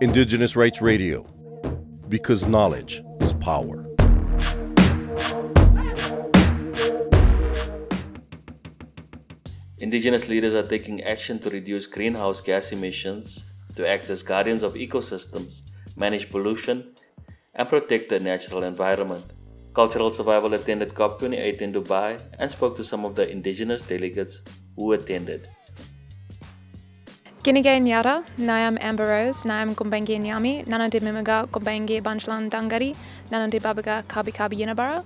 Indigenous Rights Radio, because knowledge is power. Indigenous leaders are taking action to reduce greenhouse gas emissions, to act as guardians of ecosystems, manage pollution, and protect the natural environment. Cultural Survival attended COP28 in Dubai and spoke to some of the indigenous delegates who attended. Ginige Nyara, Nayam Amba-Rose, Nayam Gumbaynggirr Nyami, Nanandi Mimiga Gumbaynggirr Banjlan Dangari, Nanandi Babaga Kabi Kabi Yinabara.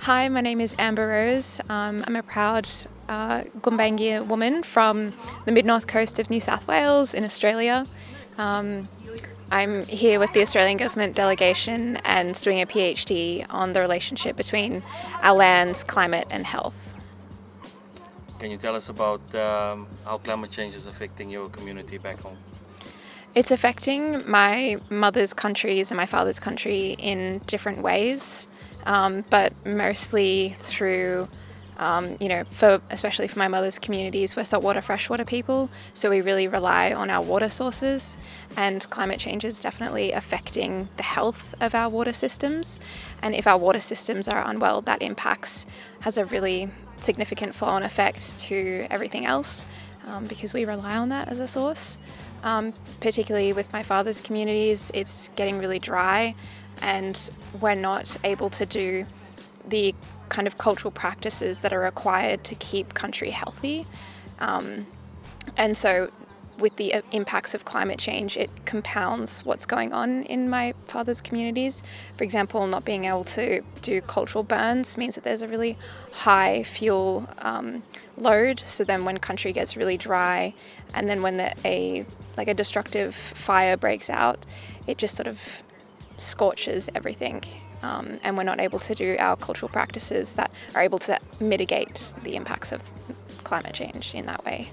Hi, my name is Amba-Rose. Um, I'm a proud uh, Gumbaynggirr woman from the mid north coast of New South Wales in Australia. Um, I'm here with the Australian Government delegation and doing a PhD on the relationship between our lands, climate, and health. Can you tell us about um, how climate change is affecting your community back home? It's affecting my mother's countries and my father's country in different ways, um, but mostly through um, you know, for especially for my mother's communities, we're saltwater freshwater people, so we really rely on our water sources, and climate change is definitely affecting the health of our water systems. And if our water systems are unwell, that impacts has a really significant flow-on effect to everything else um, because we rely on that as a source. Um, particularly with my father's communities, it's getting really dry, and we're not able to do the kind of cultural practices that are required to keep country healthy. Um, and so, with the uh, impacts of climate change, it compounds what's going on in my father's communities. For example, not being able to do cultural burns means that there's a really high fuel um, load. So then, when country gets really dry, and then when the, a like a destructive fire breaks out, it just sort of scorches everything um, and we're not able to do our cultural practices that are able to mitigate the impacts of climate change in that way.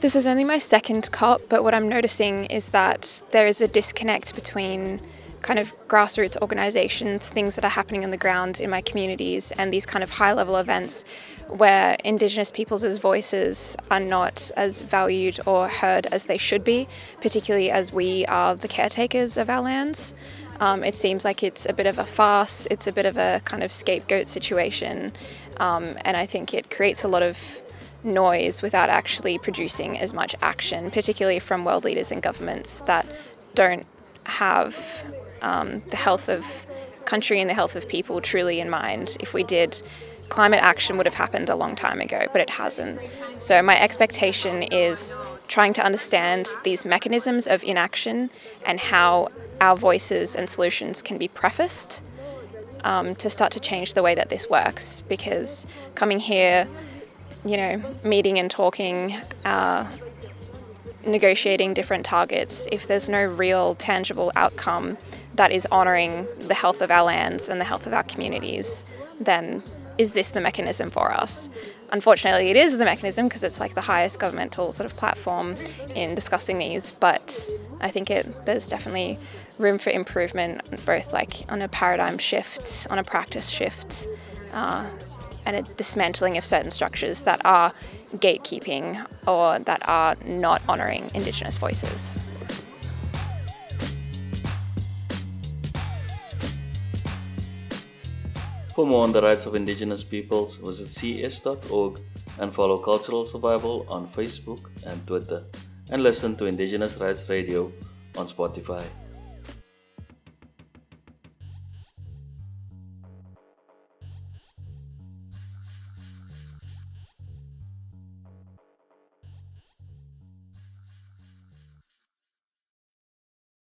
This is only my second COP, but what I'm noticing is that there is a disconnect between kind of grassroots organizations, things that are happening on the ground in my communities, and these kind of high level events where Indigenous peoples' voices are not as valued or heard as they should be, particularly as we are the caretakers of our lands. Um, it seems like it's a bit of a farce, it's a bit of a kind of scapegoat situation, um, and I think it creates a lot of noise without actually producing as much action, particularly from world leaders and governments that don't have um, the health of country and the health of people truly in mind. If we did, climate action would have happened a long time ago, but it hasn't. So, my expectation is trying to understand these mechanisms of inaction and how our voices and solutions can be prefaced um, to start to change the way that this works. Because coming here, you know, meeting and talking, uh, negotiating different targets, if there's no real tangible outcome that is honouring the health of our lands and the health of our communities, then is this the mechanism for us? Unfortunately, it is the mechanism because it's like the highest governmental sort of platform in discussing these. But I think it there's definitely room for improvement, both like on a paradigm shift, on a practice shift, uh, and a dismantling of certain structures that are gatekeeping or that are not honouring Indigenous voices. For more on the rights of Indigenous peoples, visit cs.org and follow Cultural Survival on Facebook and Twitter, and listen to Indigenous Rights Radio on Spotify.